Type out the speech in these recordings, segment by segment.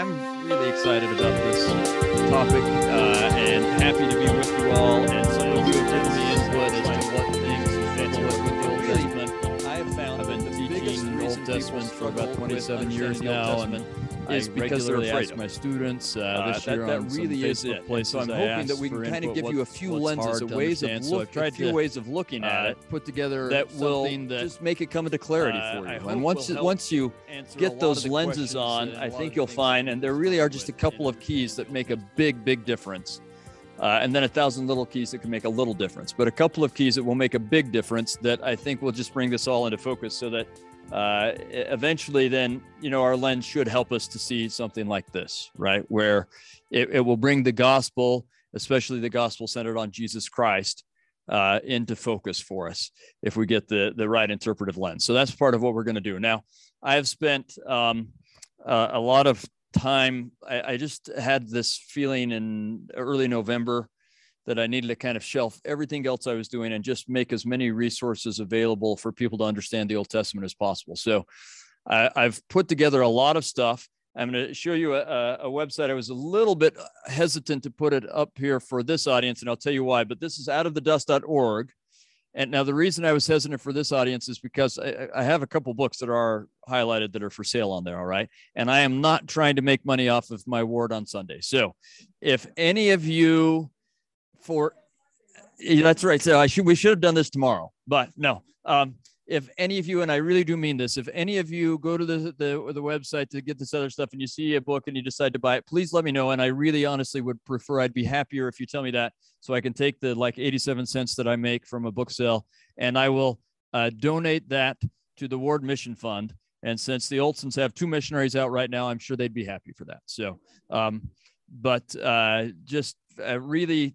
I'm really excited about this topic uh, and happy to be with you all and some of you have given me input as to what things fit with the Old Testament. I have found I've been teaching the Old Testament for about 27 years now, and is because they're afraid. my students uh, uh, this year that, that really is it. Places so I'm hoping that we can kind of give you a few lenses, a ways of look, so a few ways of looking at uh, it, put together that will that, just make it come into clarity uh, for you. And once once you get those lenses on, I think you'll find, and there really are just a couple of keys that make a big, big difference. Uh, and then a thousand little keys that can make a little difference, but a couple of keys that will make a big difference that I think will just bring this all into focus so that uh, eventually then you know our lens should help us to see something like this right? Where it, it will bring the gospel especially the gospel centered on jesus christ uh, into focus for us if we get the the right interpretive lens. So that's part of what we're going to do. Now i have spent um, uh, a lot of time I, I just had this feeling in early november that I needed to kind of shelf everything else I was doing and just make as many resources available for people to understand the Old Testament as possible. So I, have put together a lot of stuff. I'm going to show you a, a, website. I was a little bit hesitant to put it up here for this audience, and I'll tell you why. But this is outofthedust.org. And now the reason I was hesitant for this audience is because I, I, have a couple books that are highlighted that are for sale on there. All right. And I am not trying to make money off of my word on Sunday. So if any of you for that's right. So I should we should have done this tomorrow, but no. Um, if any of you, and I really do mean this, if any of you go to the, the the website to get this other stuff and you see a book and you decide to buy it, please let me know. And I really honestly would prefer I'd be happier if you tell me that so I can take the like 87 cents that I make from a book sale and I will uh, donate that to the Ward Mission Fund. And since the Olsons have two missionaries out right now, I'm sure they'd be happy for that. So, um, but uh, just uh, really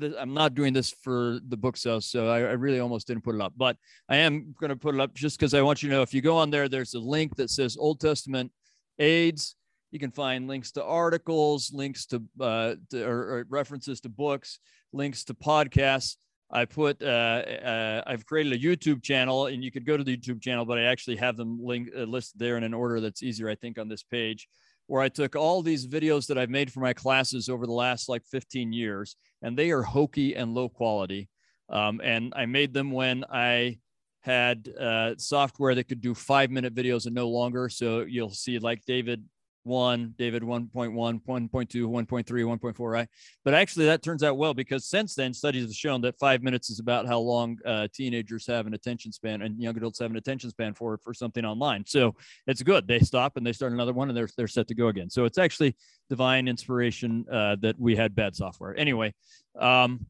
I'm not doing this for the book sales, so I, I, really almost didn't put it up. But I am going to put it up just because I want you to know. If you go on there, there's a link that says Old Testament AIDS. You can find links to articles, links to, uh, to or, or, references to books, links to podcasts. I put uh, uh, I've created a YouTube channel, and you could go to the YouTube channel, but I actually have them linked uh, listed there in an order that's easier, I think, on this page where I took all these videos that I've made for my classes over the last like 15 years, and they are hokey and low quality. Um, and I made them when I had uh, software that could do five minute videos and no longer. So you'll see like David 1, David 1.1, 1.2, 1.3, 1.4, right? But actually, that turns out well because since then, studies have shown that five minutes is about how long uh, teenagers have an attention span and young adults have an attention span for for something online. So it's good. They stop and they start another one and they're, they're set to go again. So it's actually divine inspiration uh, that we had bad software. Anyway, um,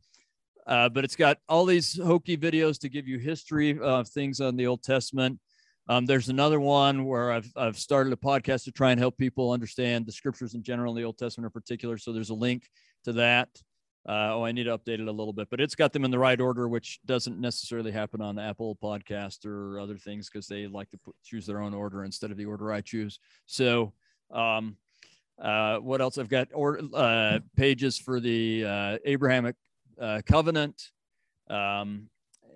uh, but it's got all these hokey videos to give you history of things on the Old Testament. Um, there's another one where I've, I've started a podcast to try and help people understand the scriptures in general, and the Old Testament in particular. So there's a link to that. Uh, oh, I need to update it a little bit, but it's got them in the right order, which doesn't necessarily happen on Apple Podcast or other things because they like to put, choose their own order instead of the order I choose. So, um, uh, what else? I've got or, uh, pages for the uh, Abrahamic uh, covenant. Um,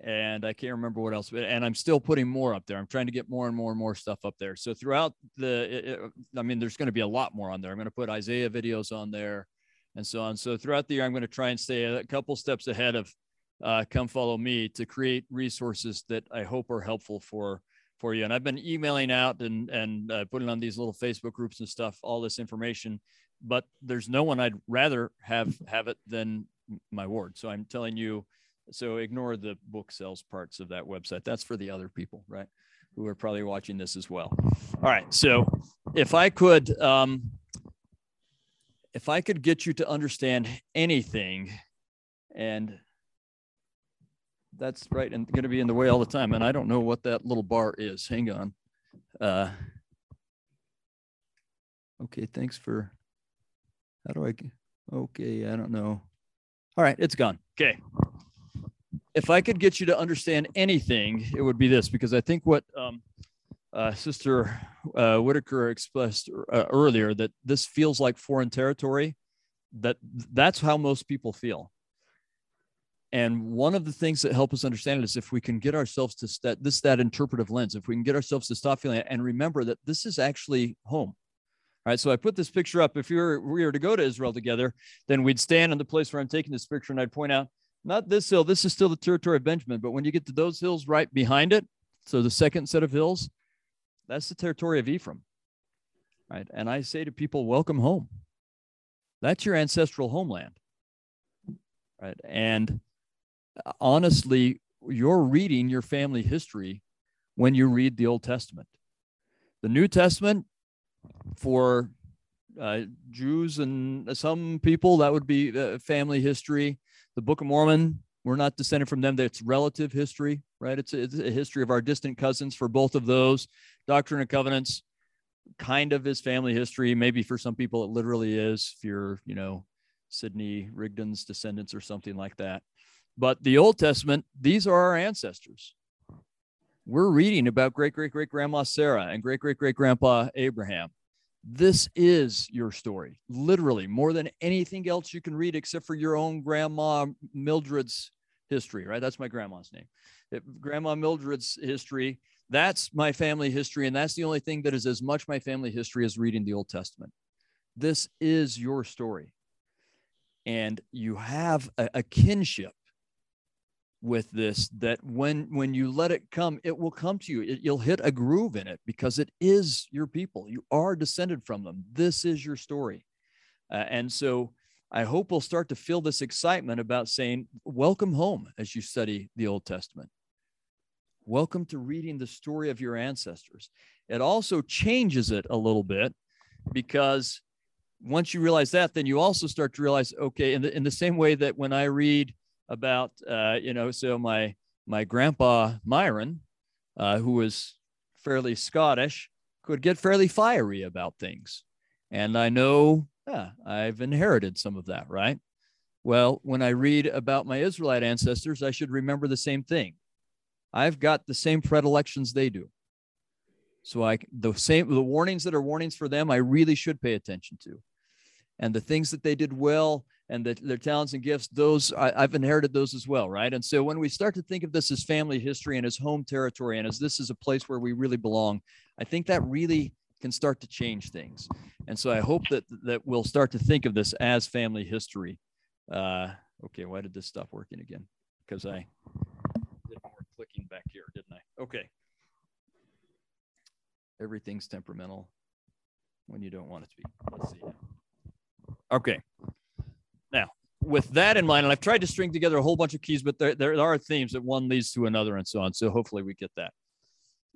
and I can't remember what else. And I'm still putting more up there. I'm trying to get more and more and more stuff up there. So throughout the, it, I mean, there's going to be a lot more on there. I'm going to put Isaiah videos on there, and so on. So throughout the year, I'm going to try and stay a couple steps ahead of uh, Come Follow Me to create resources that I hope are helpful for for you. And I've been emailing out and and uh, putting on these little Facebook groups and stuff all this information, but there's no one I'd rather have have it than my ward. So I'm telling you so ignore the book sales parts of that website. That's for the other people, right? Who are probably watching this as well. All right. So if I could, um, if I could get you to understand anything, and that's right, and going to be in the way all the time. And I don't know what that little bar is. Hang on. Uh, okay. Thanks for. How do I? Okay. I don't know. All right. It's gone. Okay if I could get you to understand anything, it would be this, because I think what um, uh, Sister uh, Whitaker expressed uh, earlier that this feels like foreign territory. That that's how most people feel. And one of the things that help us understand it is if we can get ourselves to st- this that interpretive lens, if we can get ourselves to stop feeling it and remember that this is actually home. All right, so I put this picture up. If we were, we were to go to Israel together, then we'd stand in the place where I'm taking this picture and I'd point out, not this hill, this is still the territory of Benjamin, but when you get to those hills right behind it, so the second set of hills, that's the territory of Ephraim. Right. And I say to people, welcome home. That's your ancestral homeland. Right. And honestly, you're reading your family history when you read the Old Testament. The New Testament, for uh, Jews and some people, that would be uh, family history. The Book of Mormon, we're not descended from them. That's relative history, right? It's a, it's a history of our distant cousins for both of those. Doctrine and Covenants, kind of is family history. Maybe for some people, it literally is. If you're, you know, Sidney Rigdon's descendants or something like that. But the Old Testament, these are our ancestors. We're reading about great great great grandma Sarah and great great great grandpa Abraham. This is your story, literally, more than anything else you can read except for your own grandma Mildred's history, right? That's my grandma's name. It, grandma Mildred's history, that's my family history. And that's the only thing that is as much my family history as reading the Old Testament. This is your story. And you have a, a kinship with this that when when you let it come it will come to you. It, you'll hit a groove in it because it is your people. You are descended from them. This is your story. Uh, and so i hope we'll start to feel this excitement about saying welcome home as you study the old testament. Welcome to reading the story of your ancestors. It also changes it a little bit because once you realize that then you also start to realize okay in the, in the same way that when i read about uh, you know so my my grandpa myron uh, who was fairly scottish could get fairly fiery about things. And i know yeah, i've inherited some of that right? Well when i read about my israelite ancestors i should remember the same thing. I've got the same predilections they do. So i the same the warnings that are warnings for them i really should pay attention to. And the things that they did well and the, their talents and gifts, those I, I've inherited those as well, right? And so when we start to think of this as family history and as home territory and as this is a place where we really belong, I think that really can start to change things. And so I hope that that we'll start to think of this as family history. Uh, okay, why did this stop working again? Because I did more clicking back here, didn't I? Okay. Everything's temperamental when you don't want it to be. Let's see. Okay with that in mind, and I've tried to string together a whole bunch of keys, but there, there are themes that one leads to another and so on. So hopefully we get that.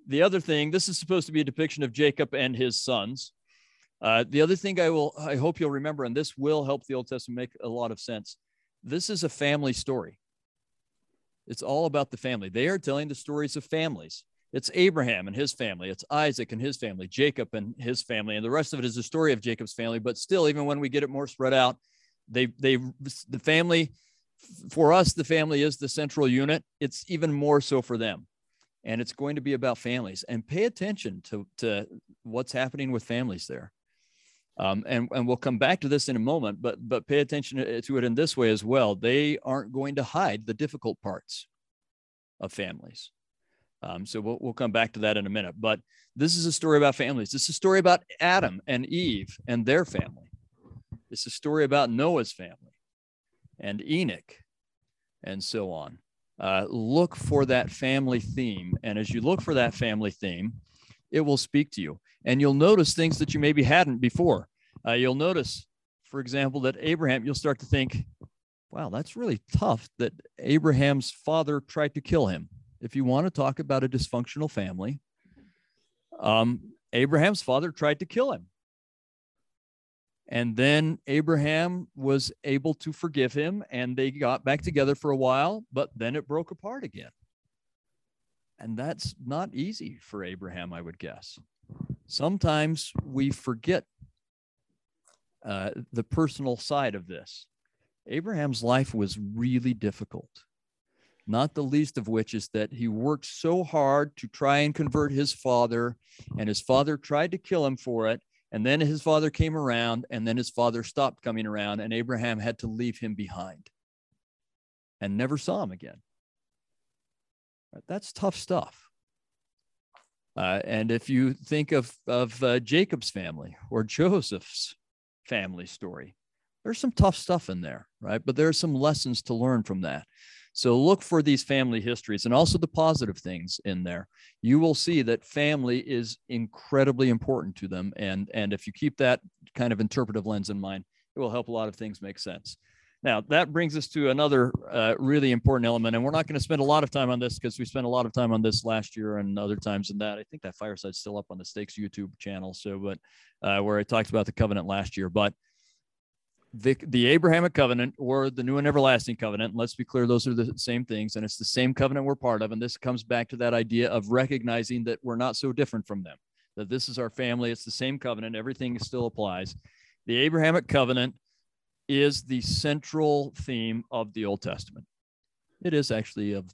The other thing, this is supposed to be a depiction of Jacob and his sons. Uh, the other thing I will, I hope you'll remember, and this will help the Old Testament make a lot of sense. This is a family story. It's all about the family. They are telling the stories of families. It's Abraham and his family. It's Isaac and his family, Jacob and his family, and the rest of it is the story of Jacob's family. But still, even when we get it more spread out, they they the family for us the family is the central unit. It's even more so for them. And it's going to be about families. And pay attention to to what's happening with families there. Um, and and we'll come back to this in a moment but but pay attention to it in this way as well. They aren't going to hide the difficult parts of families. Um, so we'll, we'll come back to that in a minute. But this is a story about families. This is a story about adam and eve and their family it's a story about Noah's family and Enoch and so on. Uh, look for that family theme. And as you look for that family theme, it will speak to you. And you'll notice things that you maybe hadn't before. Uh, you'll notice, for example, that Abraham, you'll start to think, wow, that's really tough that Abraham's father tried to kill him. If you want to talk about a dysfunctional family, um, Abraham's father tried to kill him. And then Abraham was able to forgive him and they got back together for a while, but then it broke apart again. And that's not easy for Abraham, I would guess. Sometimes we forget uh, the personal side of this. Abraham's life was really difficult, not the least of which is that he worked so hard to try and convert his father, and his father tried to kill him for it and then his father came around, and then his father stopped coming around, and Abraham had to leave him behind and never saw him again. That's tough stuff. Uh, and if you think of, of uh, Jacob's family or Joseph's family story, there's some tough stuff in there, right? But there are some lessons to learn from that. So look for these family histories and also the positive things in there. You will see that family is incredibly important to them. And, and if you keep that kind of interpretive lens in mind, it will help a lot of things make sense. Now, that brings us to another uh, really important element, and we're not going to spend a lot of time on this because we spent a lot of time on this last year and other times than that. I think that fireside's still up on the Stakes YouTube channel, so but uh, where I talked about the covenant last year. But the, the Abrahamic covenant or the new and everlasting covenant, let's be clear, those are the same things, and it's the same covenant we're part of. And this comes back to that idea of recognizing that we're not so different from them, that this is our family, it's the same covenant, everything still applies. The Abrahamic covenant is the central theme of the Old Testament. It is actually of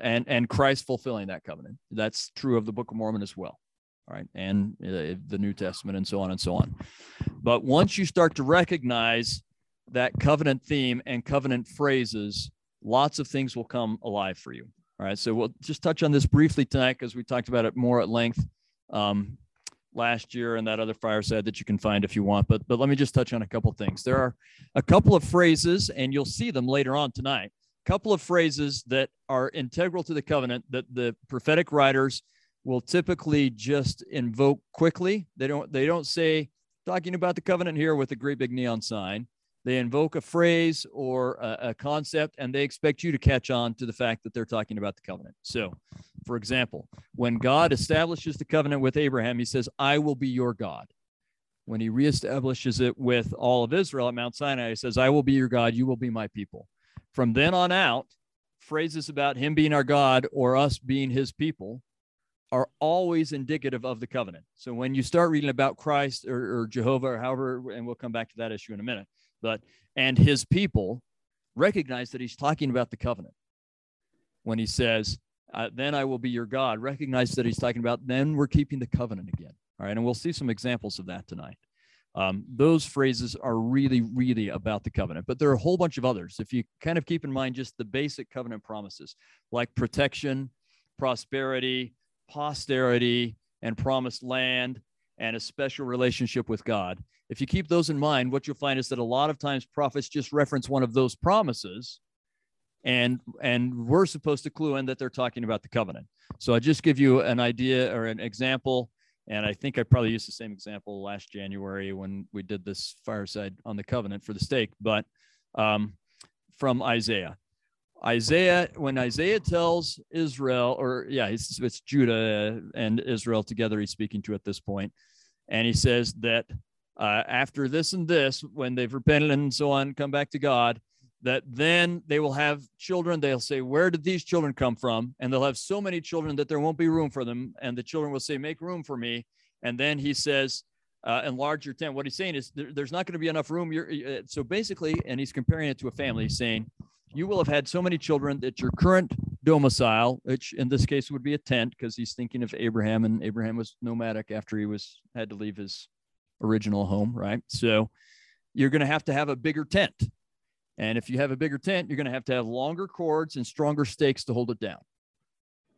and and Christ fulfilling that covenant. That's true of the Book of Mormon as well. All right, and uh, the New Testament and so on and so on. But once you start to recognize that covenant theme and covenant phrases, lots of things will come alive for you. All right, so we'll just touch on this briefly tonight because we talked about it more at length um, last year and that other fireside that you can find if you want. But but let me just touch on a couple things. There are a couple of phrases, and you'll see them later on tonight. A couple of phrases that are integral to the covenant that the prophetic writers will typically just invoke quickly. They don't they don't say talking about the covenant here with a great big neon sign. They invoke a phrase or a, a, concept, and they expect you to catch on to the fact that they're talking about the covenant. So, for example, when God establishes the covenant with Abraham, he says, I will be your God. When he reestablishes it with all of Israel at Mount Sinai, he says, I will be your God, you will be my people. From then on out, phrases about him being our God or us being his people are always indicative of the covenant. So when you start reading about Christ or, or Jehovah or however, and we'll come back to that issue in a minute but and his people recognize that he's talking about the covenant. When he says uh, then i will be your god recognize that he's talking about then we're keeping the covenant again. All right and we'll see some examples of that tonight. Um, those phrases are really really about the covenant but there are a whole bunch of others. If you kind of keep in mind just the basic covenant promises like protection prosperity posterity and promised land and a special relationship with god if you keep those in mind, what you'll find is that a lot of times prophets just reference one of those promises and and we're supposed to clue in that they're talking about the covenant. So I just give you an idea or an example and I think I probably used the same example last January when we did this fireside on the covenant for the stake, but um, from Isaiah. Isaiah, when Isaiah tells Israel, or yeah, it's, it's Judah and Israel together, he's speaking to at this point, and he says that uh, after this and this, when they've repented and so on, come back to God, that then they will have children. They'll say, Where did these children come from? And they'll have so many children that there won't be room for them. And the children will say, Make room for me. And then he says, uh, enlarge your tent. What he's saying is there, there's not going to be enough room. You're, uh, so basically, and he's comparing it to a family, saying, you will have had so many children that your current domicile, which in this case would be a tent, because he's thinking of Abraham, and Abraham was nomadic after he was had to leave his original home, right? So you're going to have to have a bigger tent. And if you have a bigger tent, you're going to have to have longer cords and stronger stakes to hold it down.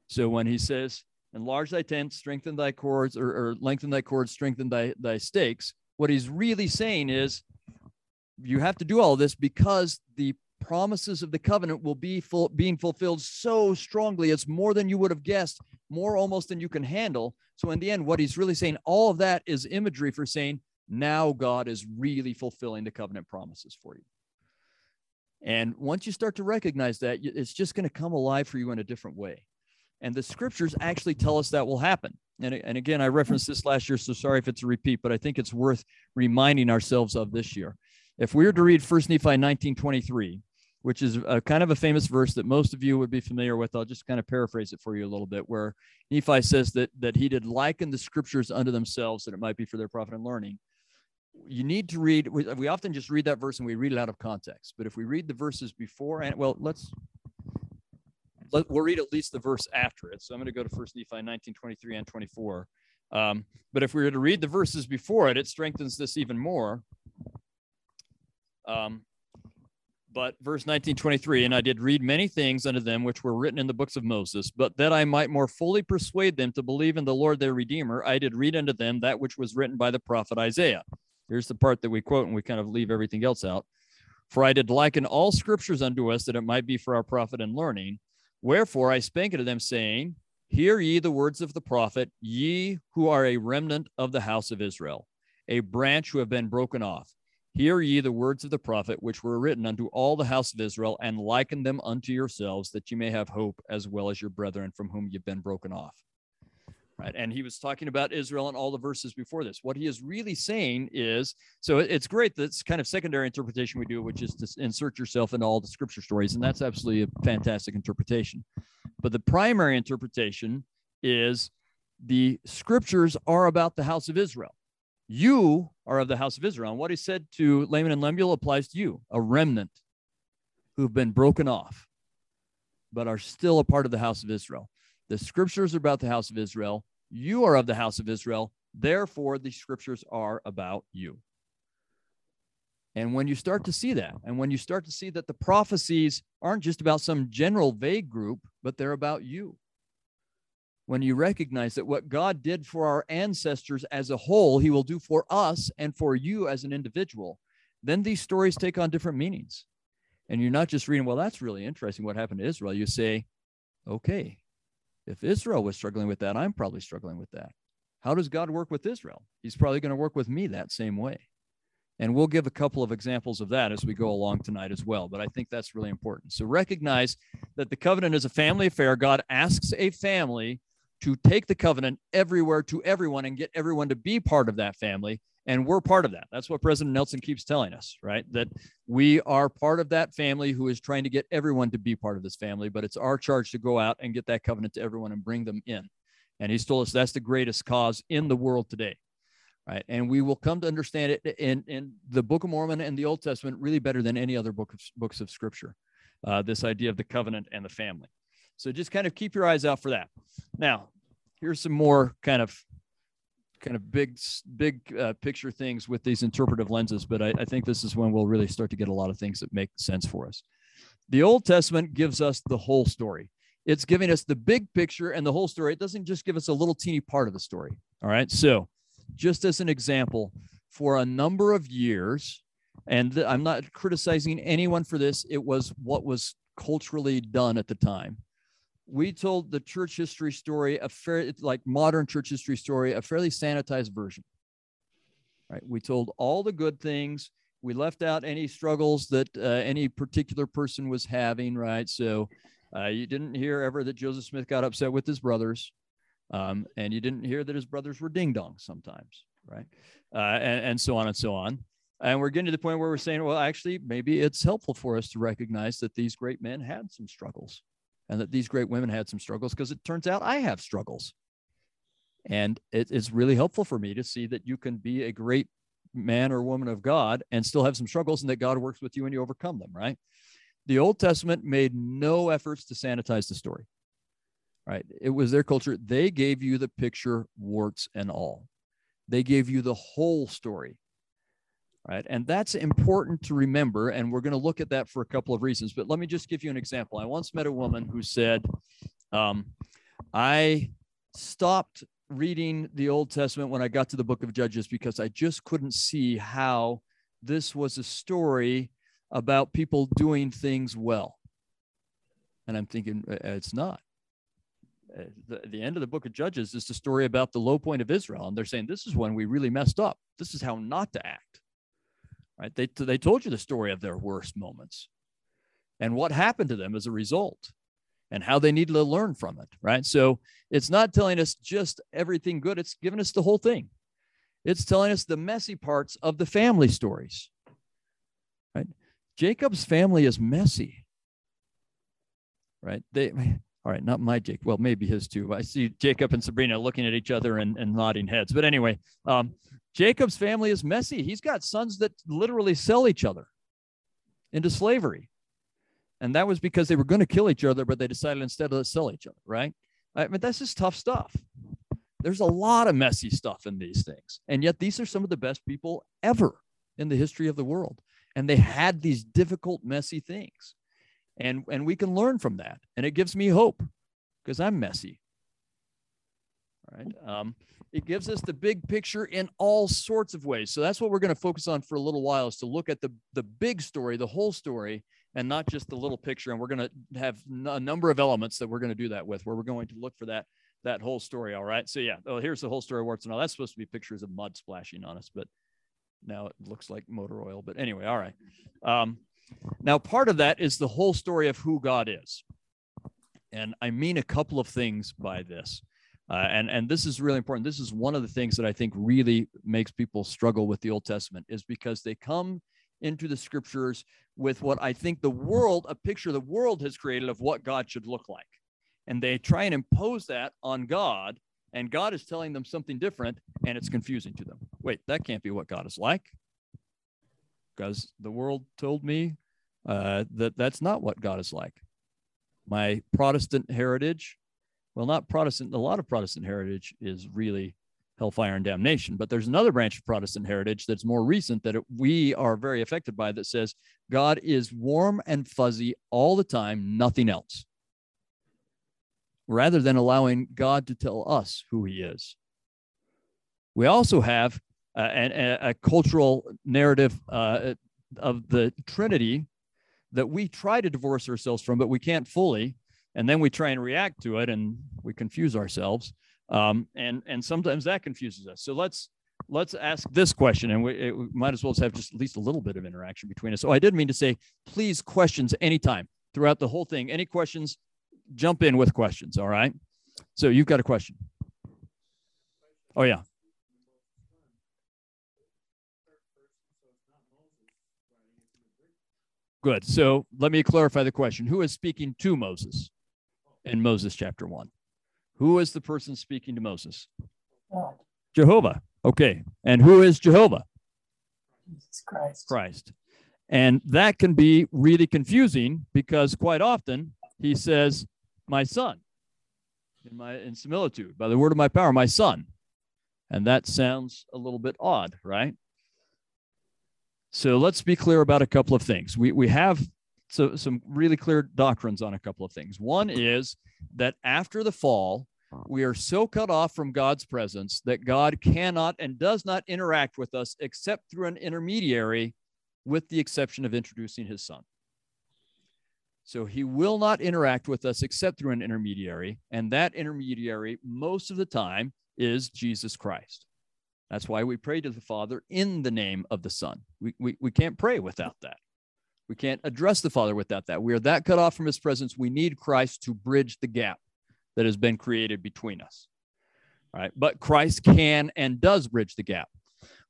So when he says, enlarge thy tent, strengthen thy cords, or, or lengthen thy cords, strengthen thy, thy stakes, what he's really saying is you have to do all this because the promises of the covenant will be full, being fulfilled so strongly. It's more than you would have guessed, more almost than you can handle. So, in the end, what he's really saying, all of that is imagery for saying, now God is really fulfilling the covenant promises for you. And once you start to recognize that, it's just going to come alive for you in a different way. And the scriptures actually tell us that will happen. And, and again, I referenced this last year, so sorry if it's a repeat, but I think it's worth reminding ourselves of this year. If we were to read 1 Nephi 19:23, which is a kind of a famous verse that most of you would be familiar with. I'll just kind of paraphrase it for you a little bit, where Nephi says that that he did liken the scriptures unto themselves, that it might be for their profit and learning. You need to read. We, we often just read that verse and we read it out of context. But if we read the verses before and well, let's let, we'll read at least the verse after it. So I'm going to go to First Nephi 19, 23 and 24. Um, but if we were to read the verses before it, it strengthens this even more. Um, But verse 1923, and I did read many things unto them which were written in the books of Moses, but that I might more fully persuade them to believe in the Lord their Redeemer, I did read unto them that which was written by the prophet Isaiah. Here's the part that we quote and we kind of leave everything else out. For I did liken all scriptures unto us that it might be for our profit and learning. Wherefore I spake unto them, saying, Hear ye the words of the prophet, ye who are a remnant of the house of Israel, a branch who have been broken off. Hear ye the words of the prophet, which were written unto all the house of Israel, and liken them unto yourselves, that ye may have hope as well as your brethren from whom you've been broken off. Right. And he was talking about Israel and all the verses before this. What he is really saying is so it's great that's kind of secondary interpretation we do, which is to insert yourself into all the scripture stories. And that's absolutely a fantastic interpretation. But the primary interpretation is the scriptures are about the house of Israel. You are of the house of Israel. And what he said to Laman and Lemuel applies to you, a remnant who've been broken off, but are still a part of the house of Israel. The scriptures are about the house of Israel. You are of the house of Israel. Therefore, the scriptures are about you. And when you start to see that, and when you start to see that the prophecies aren't just about some general vague group, but they're about you, when you recognize that what God did for our ancestors as a whole, he will do for us and for you as an individual, then these stories take on different meanings. And you're not just reading, well, that's really interesting what happened to Israel. You say, okay, if Israel was struggling with that, I'm probably struggling with that. How does God work with Israel? He's probably going to work with me that same way. And we'll give a couple of examples of that as we go along tonight as well. But I think that's really important. So recognize that the covenant is a family affair. God asks a family to take the covenant everywhere to everyone and get everyone to be part of that family. And we're part of that. That's what President Nelson keeps telling us, right? That we are part of that family who is trying to get everyone to be part of this family, but it's our charge to go out and get that covenant to everyone and bring them in. And he's told us that's the greatest cause in the world today, right? And we will come to understand it in, in the Book of Mormon and the Old Testament really better than any other book of, books of Scripture. Uh, this idea of the covenant and the family. So just kind of keep your eyes out for that. Now, here's some more kind of kind of big big uh, picture things with these interpretive lenses but I, I think this is when we'll really start to get a lot of things that make sense for us. The old testament gives us the whole story. It's giving us the big picture and the whole story. It doesn't just give us a little teeny part of the story all right? So just as an example for a number of years and i'm not criticizing anyone for this it was what was culturally done at the time we told the church history story a fair like modern church history story a fairly sanitized version. Right? We told all the good things. We left out any struggles that uh, any particular person was having right? So uh, you didn't hear ever that joseph smith got upset with his brothers um, and you didn't hear that his brothers were ding dongs sometimes right? Uh, and, and so on and so on. And we're getting to the point where we're saying well actually maybe it's helpful for us to recognize that these great men had some struggles and that these great women had some struggles because it turns out I have struggles. And it, it's really helpful for me to see that you can be a great man or woman of God and still have some struggles and that God works with you and you overcome them, right? The Old Testament made no efforts to sanitize the story, right? It was their culture. They gave you the picture, warts and all. They gave you the whole story right? And that's important to remember. And we're going to look at that for a couple of reasons. But let me just give you an example. I once met a woman who said, um, I stopped reading the Old Testament when I got to the book of Judges because I just couldn't see how this was a story about people doing things well. And I'm thinking, uh, it's not. Uh, the, the end of the book of Judges is the story about the low point of Israel. And they're saying, this is when we really messed up. This is how not to act right? They, they told you the story of their worst moments and what happened to them as a result and how they needed to learn from it, right? So it's not telling us just everything good, it's giving us the whole thing. It's telling us the messy parts of the family stories, right? Jacob's family is messy, right? They, all right, not my Jake. Well, maybe his too. I see Jacob and Sabrina looking at each other and, and nodding heads. But anyway, um, Jacob's family is messy. He's got sons that literally sell each other into slavery. And that was because they were going to kill each other, but they decided instead to sell each other, right? I mean, that's just tough stuff. There's a lot of messy stuff in these things. And yet, these are some of the best people ever in the history of the world. and they had these difficult, messy things. And, and we can learn from that. And it gives me hope because I'm messy. All right. Um, it gives us the big picture in all sorts of ways. So that's what we're going to focus on for a little while is to look at the, the big story, the whole story, and not just the little picture. And we're going to have a number of elements that we're going to do that with, where we're going to look for that that whole story. All right. So yeah, oh, here's the whole story warts and all. That's supposed to be pictures of mud splashing on us, but now it looks like motor oil. But anyway, all right. Um, now part of that is the whole story of who God is, and I mean a couple of things by this. Uh, and and this is really important. This is one of the things that I think really makes people struggle with the Old Testament is because they come into the scriptures with what I think the world, a picture the world has created of what God should look like, and they try and impose that on God, and God is telling them something different, and it's confusing to them. Wait, that can't be what God is like, because the world told me uh, that that's not what God is like. My Protestant heritage well, not Protestant. A lot of Protestant heritage is really hellfire and damnation. But there's another branch of Protestant heritage that's more recent that it, we are very affected by that says God is warm and fuzzy all the time, nothing else, rather than allowing God to tell us who he is. We also have uh, a, a, cultural narrative uh, of the Trinity that we try to divorce ourselves from, but we can't fully. And then we try and react to it and we confuse ourselves. Um, and and sometimes that confuses us. So let's let's ask this question and we, it, we, might as well have just at least a little bit of interaction between us. So i did mean to say please questions anytime throughout the whole thing. Any questions? Jump in with questions. All right. So you've got a question. Oh yeah Good. So let me clarify the question. Who is speaking to Moses? in Moses chapter 1. Who is the person speaking to Moses? God. Jehovah. Okay. And who is Jehovah? Jesus Christ. Christ. And that can be really confusing because quite often he says, My son, in my in similitude, by the word of my power, my son. And that sounds a little bit odd, right? So let's be clear about a couple of things. We we have so some really clear doctrines on a couple of things. One is that after the fall, we are so cut off from God's presence that God cannot and does not interact with us except through an intermediary, with the exception of introducing his son. So he will not interact with us except through an intermediary. And that intermediary, most of the time, is Jesus Christ. That's why we pray to the Father in the name of the Son. We, we, we can't pray without that. We can't address the Father without that. We are that cut off from his presence. We need Christ to bridge the gap that has been created between us. All right. But Christ can and does bridge the gap.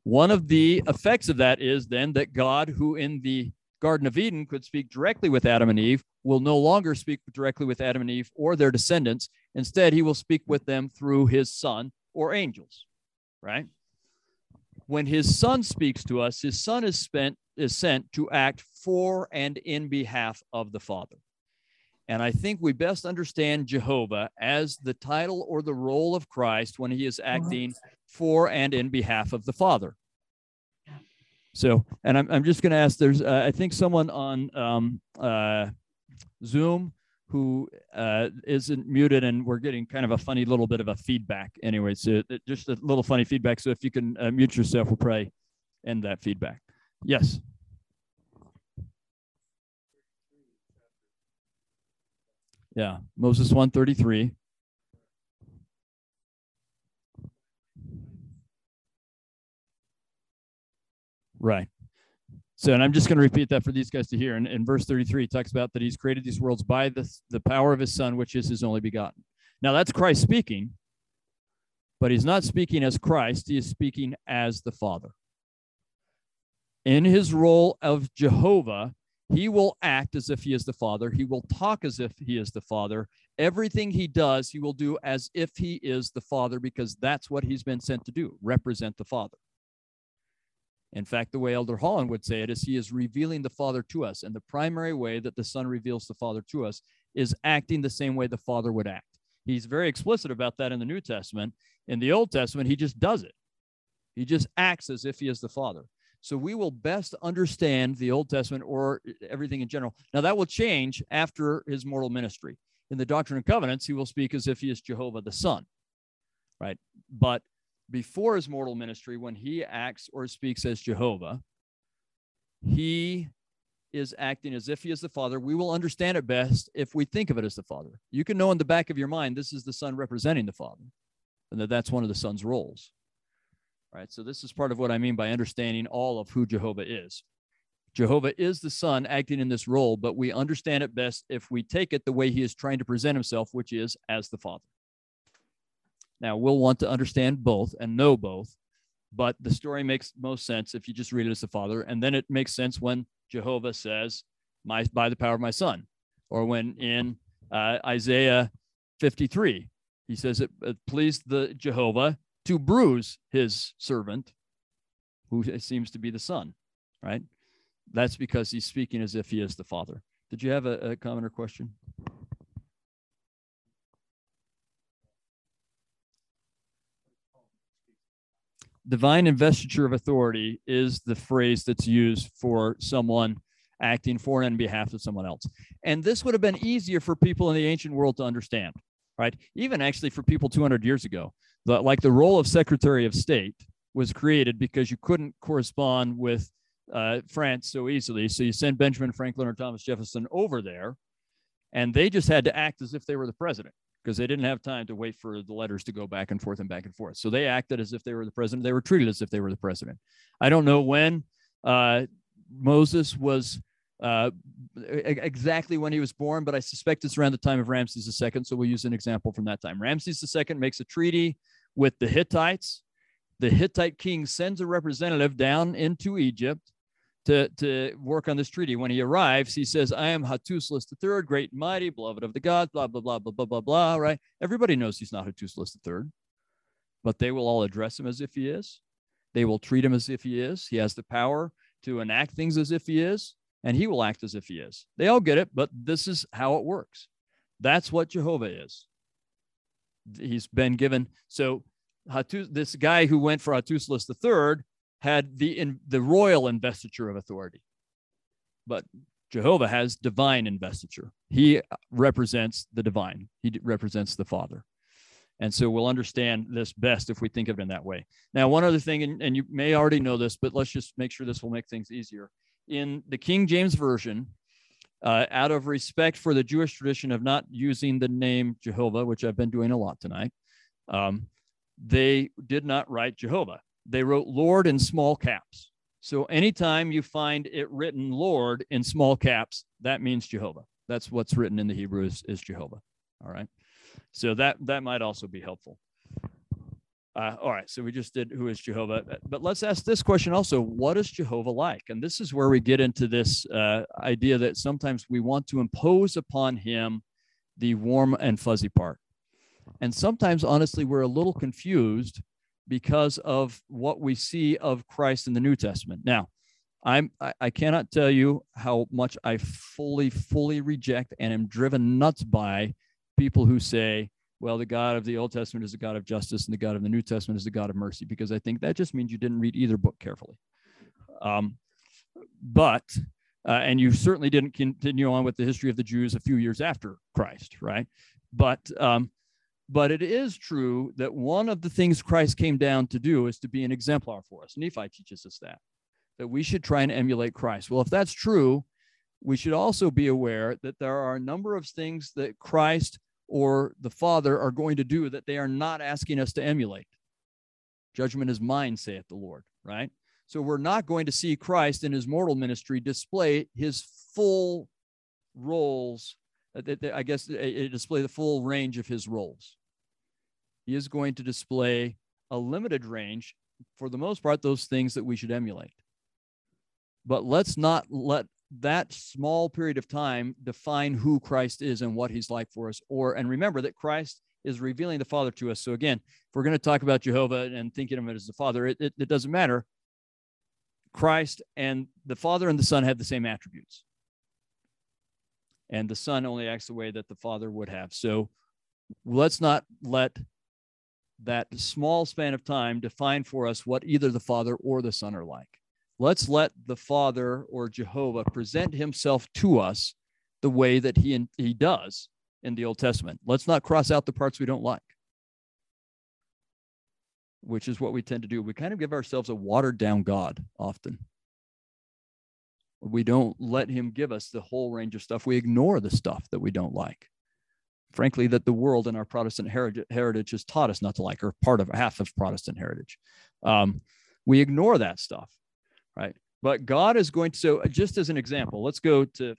One of the effects of that is then that God, who in the Garden of Eden could speak directly with Adam and Eve, will no longer speak directly with Adam and Eve or their descendants. Instead, he will speak with them through his son or angels, right? When his son speaks to us, his son is spent is sent to act for and in behalf of the Father. And I think we best understand Jehovah as the title or the role of Christ when he is acting for and in behalf of the Father. So, and I'm, I'm just going to ask there's, uh, I think someone on um, uh, Zoom who uh, not muted and we're getting kind of a funny little bit of a feedback anyway. So, just a little funny feedback. So, if you can uh, mute yourself, we'll pray end that feedback. Yes. Yeah, Moses 133. Right. So, and I'm just going to repeat that for these guys to hear. And in verse 33, talks about that he's created these worlds by the, the power of his son, which is his only begotten. Now, that's Christ speaking, but he's not speaking as Christ, he is speaking as the Father in his role of Jehovah, he will act as if he is the Father. He will talk as if he is the Father. Everything he does, he will do as if he is the Father because that's what he's been sent to do represent the Father. In fact, the way Elder Holland would say it is he is revealing the Father to us. And the primary way that the Son reveals the Father to us is acting the same way the Father would act. He's very explicit about that in the New Testament. In the Old Testament, he just does it, he just acts as if he is the Father. So we will best understand the Old Testament or everything in general. Now, that will change after his mortal ministry. In the Doctrine and Covenants, he will speak as if he is Jehovah the Son, right? But before his mortal ministry, when he acts or speaks as Jehovah, he is acting as if he is the Father. We will understand it best if we think of it as the Father. You can know in the back of your mind this is the Son representing the Father, and that that's one of the Son's roles right? So this is part of what I mean by understanding all of who Jehovah is. Jehovah is the Son acting in this role, but we understand it best if we take it the way he is trying to present himself, which is as the Father. Now, we'll want to understand both and know both, but the story makes most sense if you just read it as the Father. And then it makes sense when Jehovah says, my, by the power of my Son, or when in uh, Isaiah 53, he says, it, it pleased the Jehovah to bruise his servant, who seems to be the son, right? That's because he's speaking as if he is the father. Did you have a, a comment or question? Divine investiture of authority is the phrase that's used for someone acting for and on behalf of someone else. And this would have been easier for people in the ancient world to understand, right? Even actually for people 200 years ago the, like the role of Secretary of State was created because you couldn't correspond with uh, France so easily. So you sent Benjamin Franklin or Thomas Jefferson over there, and they just had to act as if they were the president because they didn't have time to wait for the letters to go back and forth and back and forth. So they acted as if they were the president. They were treated as if they were the president. I don't know when uh, Moses was uh, exactly when he was born, but I suspect it's around the time of Ramses II. So we'll use an example from that time. Ramses II makes a treaty with the Hittites. The Hittite king sends a representative down into Egypt to, to work on this treaty. When he arrives, he says, I am Hattusilus III, great and mighty, beloved of the gods, blah, blah, blah, blah, blah, blah, blah, right? Everybody knows he's not Hattusilus III, but they will all address him as if he is. They will treat him as if he is. He has the power to enact things as if he is, and he will act as if he is. They all get it, but this is how it works. That's what Jehovah is he's been given. So Hattus, this guy who went for Hattusilus III had the in, the royal investiture of authority, but Jehovah has divine investiture. He represents the divine. He represents the Father. And so we'll understand this best if we think of it in that way. Now, one other thing, and, and you may already know this, but let's just make sure this will make things easier. In the King James Version, uh, out of respect for the Jewish tradition of not using the name Jehovah, which I've been doing a lot tonight, um, they did not write Jehovah. They wrote Lord in small caps. So anytime you find it written Lord in small caps, that means Jehovah. That's what's written in the Hebrew is, is Jehovah. All right. So that that might also be helpful. Uh, all right, so we just did who is Jehovah, but let's ask this question also: What is Jehovah like? And this is where we get into this uh, idea that sometimes we want to impose upon him the warm and fuzzy part, and sometimes, honestly, we're a little confused because of what we see of Christ in the New Testament. Now, I'm I, I cannot tell you how much I fully, fully reject and am driven nuts by people who say well, the God of the Old Testament is the God of justice and the God of the New Testament is the God of mercy, because I think that just means you didn't read either book carefully. Um, but, uh, and you certainly didn't continue on with the history of the Jews a few years after Christ, right? But, um, but it is true that one of the things Christ came down to do is to be an exemplar for us. Nephi teaches us that, that we should try and emulate Christ. Well, if that's true, we should also be aware that there are a number of things that Christ or the Father are going to do that they are not asking us to emulate. Judgment is mine, saith the Lord, right? So we're not going to see Christ in his mortal ministry display his full roles. Uh, I guess it display the full range of his roles. He is going to display a limited range, for the most part, those things that we should emulate. But let's not let that small period of time define who Christ is and what he's like for us. Or, and remember that Christ is revealing the Father to us. So, again, if we're going to talk about Jehovah and thinking of it as the Father, it, it, it doesn't matter. Christ and the Father and the Son have the same attributes. And the Son only acts the way that the Father would have. So, let's not let that small span of time define for us what either the Father or the Son are like. let's let the Father or Jehovah present himself to us the way that he, he does in the Old Testament. Let's not cross out the parts we don't like, which is what we tend to do. We kind of give ourselves a watered down God often. We don't let him give us the whole range of stuff. We ignore the stuff that we don't like. Frankly, that the world and our Protestant heritage has taught us not to like, or part of half of Protestant heritage. Um, we ignore that stuff, right? But God is going to, so just as an example, let's go to,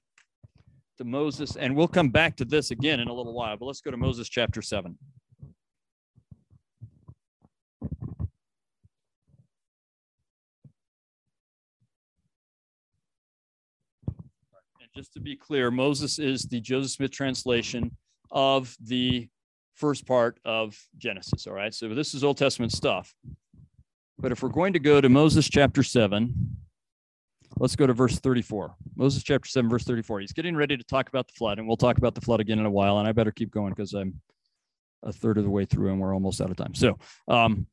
to Moses, and we'll come back to this again in a little while, but let's go to Moses chapter 7. Just to be clear, Moses is the Joseph Smith translation of the first part of Genesis. All right. So this is Old Testament stuff. But if we're going to go to Moses chapter 7, let's go to verse 34. Moses chapter 7, verse 34. He's getting ready to talk about the flood, and we'll talk about the flood again in a while. And I better keep going because I'm a third of the way through and we're almost out of time. So, um,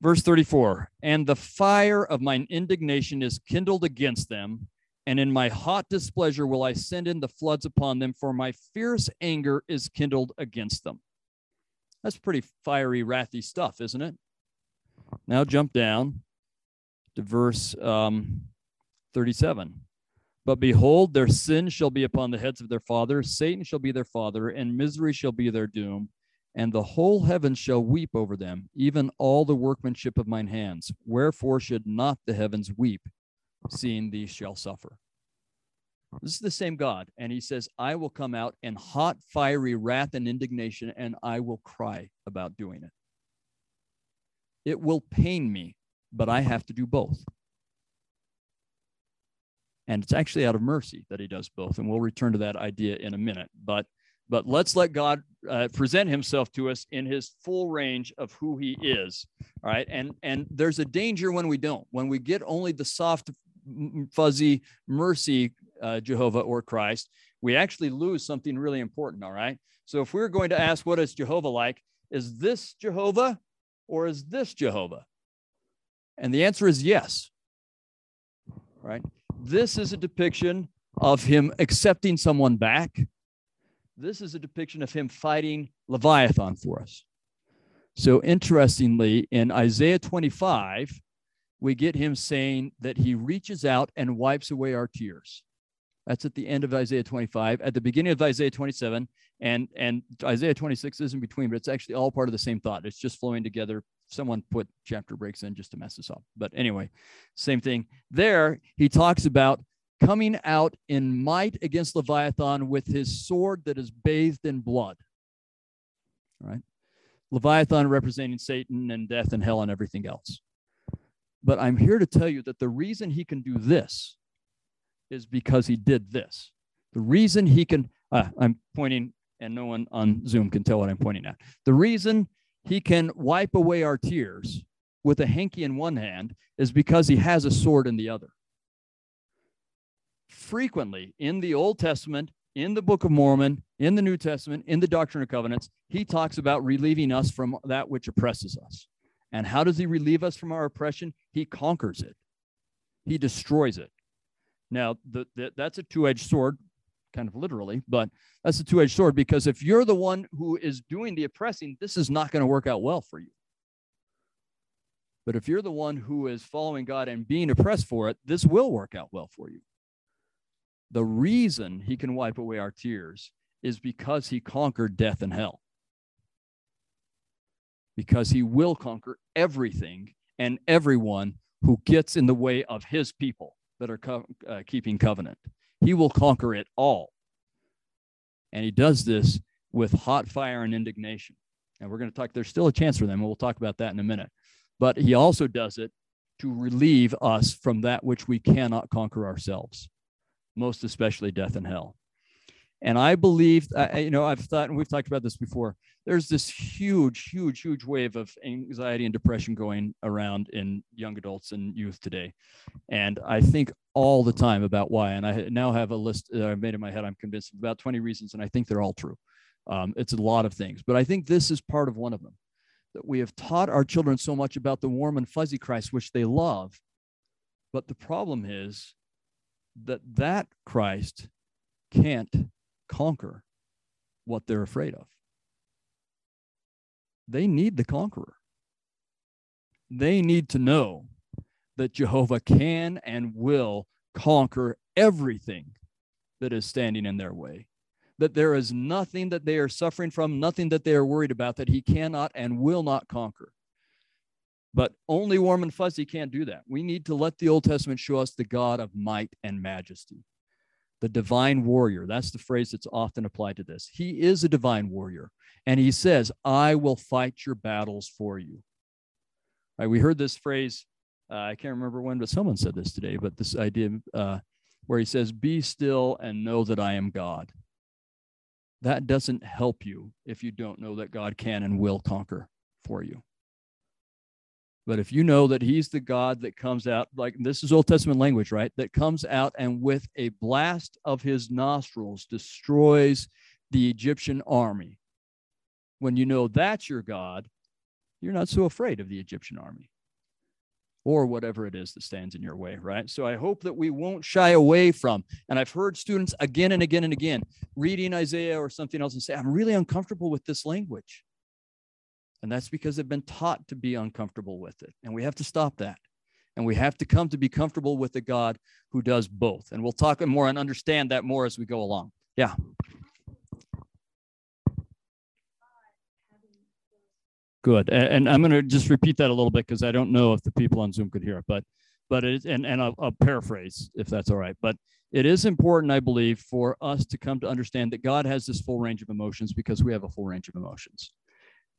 verse 34 And the fire of mine indignation is kindled against them, and in my hot displeasure will I send in the floods upon them, for my fierce anger is kindled against them. That's pretty fiery, wrathy stuff, isn't it? Now jump down to verse um, 37. But behold, their sin shall be upon the heads of their fathers, Satan shall be their father, and misery shall be their doom. And the whole heaven shall weep over them, even all the workmanship of mine hands. Wherefore should not the heavens weep, seeing these shall suffer. This is the same God. And he says, I will come out in hot, fiery wrath and indignation, and I will cry about doing it. It will pain me, but I have to do both. And it's actually out of mercy that he does both. And we'll return to that idea in a minute. But but let's let God uh, present himself to us in his full range of who he is. All right. And and there's a danger when we don't, when we get only the soft fuzzy mercy uh, Jehovah or Christ, we actually lose something really important. All right. So if we're going to ask, what is Jehovah like? Is this Jehovah or is this Jehovah? And the answer is yes. Right. This is a depiction of him accepting someone back. This is a depiction of him fighting Leviathan for us. So, interestingly, in Isaiah 25, we get him saying that he reaches out and wipes away our tears. That's at the end of Isaiah 25. At the beginning of Isaiah 27, and and Isaiah 26 is in between, but it's actually all part of the same thought. It's just flowing together. Someone put chapter breaks in just to mess us up. But anyway, same thing. There, he talks about coming out in might against Leviathan with his sword that is bathed in blood. All right. Leviathan representing Satan and death and hell and everything else. But I'm here to tell you that the reason he can do this is because he did this. The reason he can, uh, I'm pointing, and no one on Zoom can tell what I'm pointing at. The reason he can wipe away our tears with a hanky in one hand is because he has a sword in the other. Frequently in the Old Testament, in the Book of Mormon, in the New Testament, in the Doctrine and Covenants, he talks about relieving us from that which oppresses us. And how does he relieve us from our oppression? He conquers it, he destroys it. Now, the, the, that's a two edged sword, kind of literally, but that's a two edged sword because if you're the one who is doing the oppressing, this is not going to work out well for you. But if you're the one who is following God and being oppressed for it, this will work out well for you. The reason he can wipe away our tears is because he conquered death and hell. Because he will conquer everything and everyone who gets in the way of his people that are co- uh, keeping covenant. He will conquer it all. And he does this with hot fire and indignation. And we're going to talk, there's still a chance for them. And we'll talk about that in a minute. But he also does it to relieve us from that which we cannot conquer ourselves, most especially death and hell. And I believe, uh, you know, I've thought, and we've talked about this before, there's this huge, huge, huge wave of anxiety and depression going around in young adults and youth today. And I think all the time about why. And I now have a list that I've made in my head, I'm convinced of about 20 reasons, and I think they're all true. Um, it's a lot of things, but I think this is part of one of them that we have taught our children so much about the warm and fuzzy Christ, which they love, But the problem is that that Christ can't conquer what they're afraid of. They need the conqueror. They need to know that Jehovah can and will conquer everything that is standing in their way. That there is nothing that they are suffering from, nothing that they are worried about that he cannot and will not conquer. But only warm and fuzzy can't do that. We need to let the Old Testament show us the God of might and majesty, the divine warrior. That's the phrase that's often applied to this. He is a divine warrior. And he says, I will fight your battles for you. Right, we heard this phrase, uh, I can't remember when, but someone said this today, but this idea uh, where he says, Be still and know that I am God. That doesn't help you if you don't know that God can and will conquer for you. But if you know that he's the God that comes out, like this is Old Testament language, right? That comes out and with a blast of his nostrils destroys the Egyptian army. When you know that's your God, you're not so afraid of the Egyptian army or whatever it is that stands in your way, right? So I hope that we won't shy away from, and I've heard students again and again and again reading Isaiah or something else and say, I'm really uncomfortable with this language. And that's because they've been taught to be uncomfortable with it. And we have to stop that. And we have to come to be comfortable with a God who does both. And we'll talk more and understand that more as we go along. Yeah. Good. And, I'm going to just repeat that a little bit because I don't know if the people on Zoom could hear it, but but it and and I'll, I'll paraphrase if that's all right. But it is important, I believe, for us to come to understand that God has this full range of emotions because we have a full range of emotions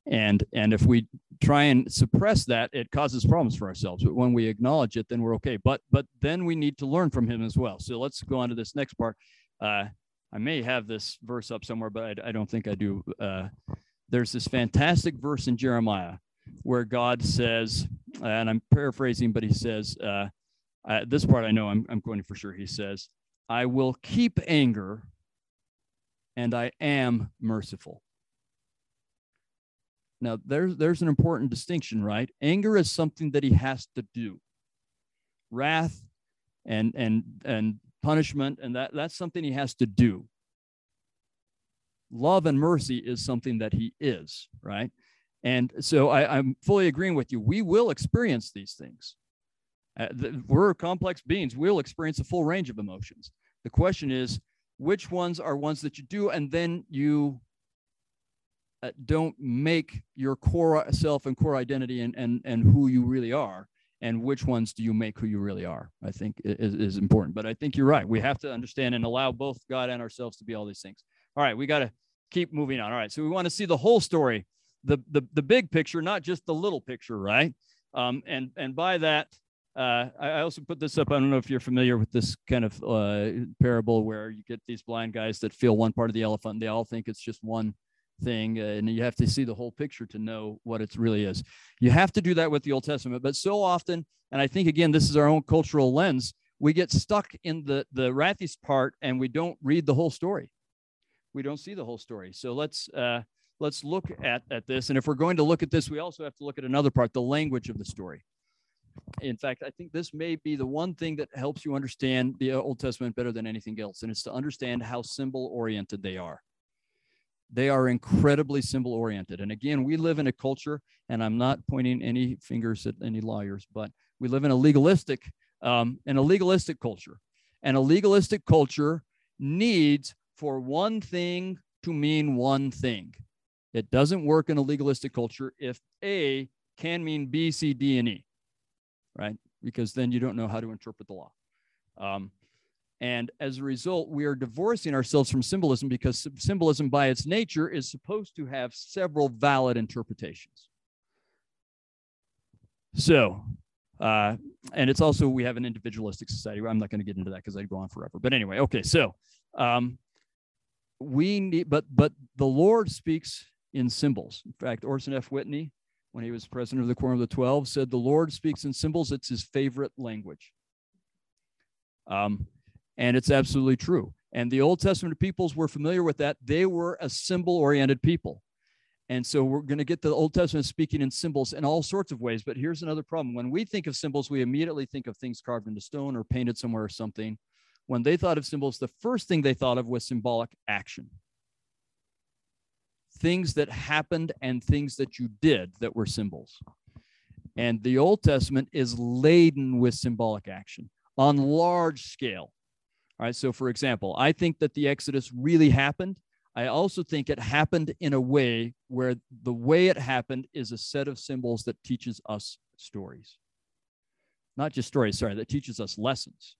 and and if we try and suppress that it causes problems for ourselves. But when we acknowledge it then we're okay. But but then we need to learn from him as well. So let's go on to this next part. Uh, i may have this verse up somewhere but i, I don't think i do. Uh, there's this fantastic verse in jeremiah where god says and i'm paraphrasing but he says uh, this part i know I'm, I'm going for sure. He says i will keep anger and i am merciful now, there's there's an important distinction, right? Anger is something that he has to do. Wrath and and and punishment, and that that's something he has to do. Love and mercy is something that he is, right? And so I, I'm fully agreeing with you. We will experience these things. Uh, the, we're complex beings. We'll experience a full range of emotions. The question is, which ones are ones that you do, and then you uh, don't make your core self and core identity and, and, and who you really are. And which ones do you make who you really are? I think is, is important. But i think you're right. We have to understand and allow both god and ourselves to be all these things. All right we got to keep moving on. All right so we want to see the whole story the, the the big picture not just the little picture right? Um, and and by that uh, I also put this up. I don't know if you're familiar with this kind of uh, parable where you get these blind guys that feel one part of the elephant. They all think it's just one thing uh, and you have to see the whole picture to know what it really is. You have to do that with the old testament but so often and i think again this is our own cultural lens we get stuck in the the rathis part and we don't read the whole story. We don't see the whole story. So let's uh let's look at at this. And if we're going to look at this we also have to look at another part the language of the story. In fact i think this may be the one thing that helps you understand the old testament better than anything else and it's to understand how symbol oriented they are they are incredibly symbol oriented. And again, we live in a culture, and I'm not pointing any fingers at any lawyers, but we live in a legalistic, um, in a legalistic culture. And a legalistic culture needs for one thing to mean one thing. It doesn't work in a legalistic culture if A can mean B, C, D, and E, right? Because then you don't know how to interpret the law. Um, and as a result, we are divorcing ourselves from symbolism because symbolism, by its nature, is supposed to have several valid interpretations. So, uh, and it's also, we have an individualistic society. I'm not going to get into that because I'd go on forever. But anyway, okay, so um, we need, but, but the Lord speaks in symbols. In fact, Orson F. Whitney, when he was president of the Quorum of the Twelve, said the Lord speaks in symbols. It's his favorite language. Um, and it's absolutely true. And the Old Testament peoples were familiar with that. They were a symbol oriented people. And so we're going to get the Old Testament speaking in symbols in all sorts of ways. But here's another problem. When we think of symbols, we immediately think of things carved into stone or painted somewhere or something. When they thought of symbols, the first thing they thought of was symbolic action things that happened and things that you did that were symbols. And the Old Testament is laden with symbolic action on large scale. All right. So, for example, I think that the Exodus really happened. I also think it happened in a way where the way it happened is a set of symbols that teaches us stories. Not just stories, sorry, that teaches us lessons.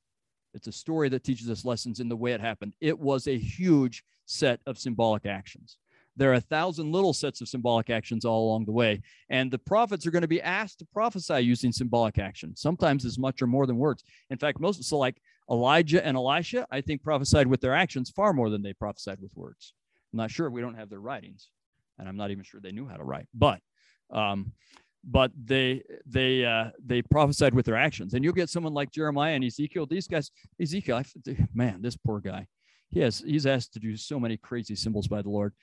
It's a story that teaches us lessons in the way it happened. It was a huge set of symbolic actions. There are a thousand little sets of symbolic actions all along the way. And the prophets are going to be asked to prophesy using symbolic action, sometimes as much or more than words. In fact, most, so like Elijah and Elisha, I think prophesied with their actions far more than they prophesied with words. I'm not sure. We don't have their writings. And I'm not even sure they knew how to write. But, um, but they they uh, they prophesied with their actions. And you'll get someone like Jeremiah and Ezekiel. These guys, Ezekiel, man, this poor guy. He has he's asked to do so many crazy symbols by the Lord.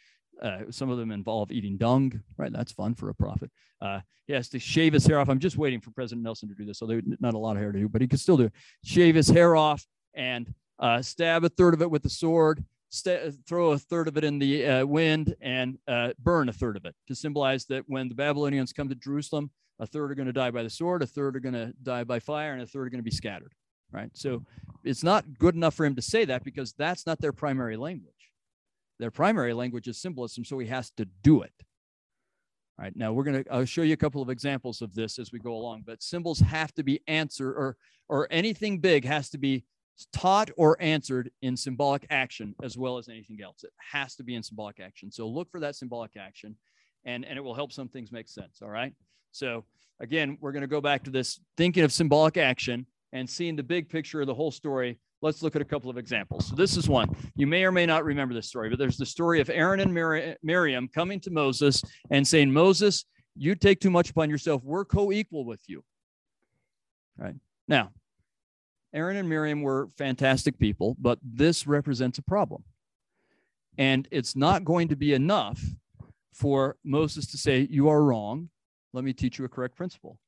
Uh, some of them involve eating dung, right? That's fun for a prophet. Uh, he has to shave his hair off. I'm just waiting for President Nelson to do this, so there's not a lot of hair to do, but he could still do it. Shave his hair off and uh, stab a third of it with the sword, st- throw a third of it in the uh, wind, and uh, burn a third of it to symbolize that when the Babylonians come to Jerusalem, a third are going to die by the sword, a third are going to die by fire, and a third are going to be scattered, right? So it's not good enough for him to say that because that's not their primary language. Their primary language is symbolism, so he has to do it. All right, now we're going to, I'll show you a couple of examples of this as we go along, but symbols have to be answered or, or anything big has to be taught or answered in symbolic action as well as anything else. It has to be in symbolic action. So look for that symbolic action and, and it will help some things make sense. All right. So again, we're going to go back to this thinking of symbolic action and seeing the big picture of the whole story let's look at a couple of examples. So this is one. You may or may not remember this story, but there's the story of Aaron and Mir- Miriam coming to Moses and saying, Moses, you take too much upon yourself. We're co-equal with you. Right now, Aaron and Miriam were fantastic people, but this represents a problem. And it's not going to be enough for Moses to say, You are wrong. Let me teach you a correct principle.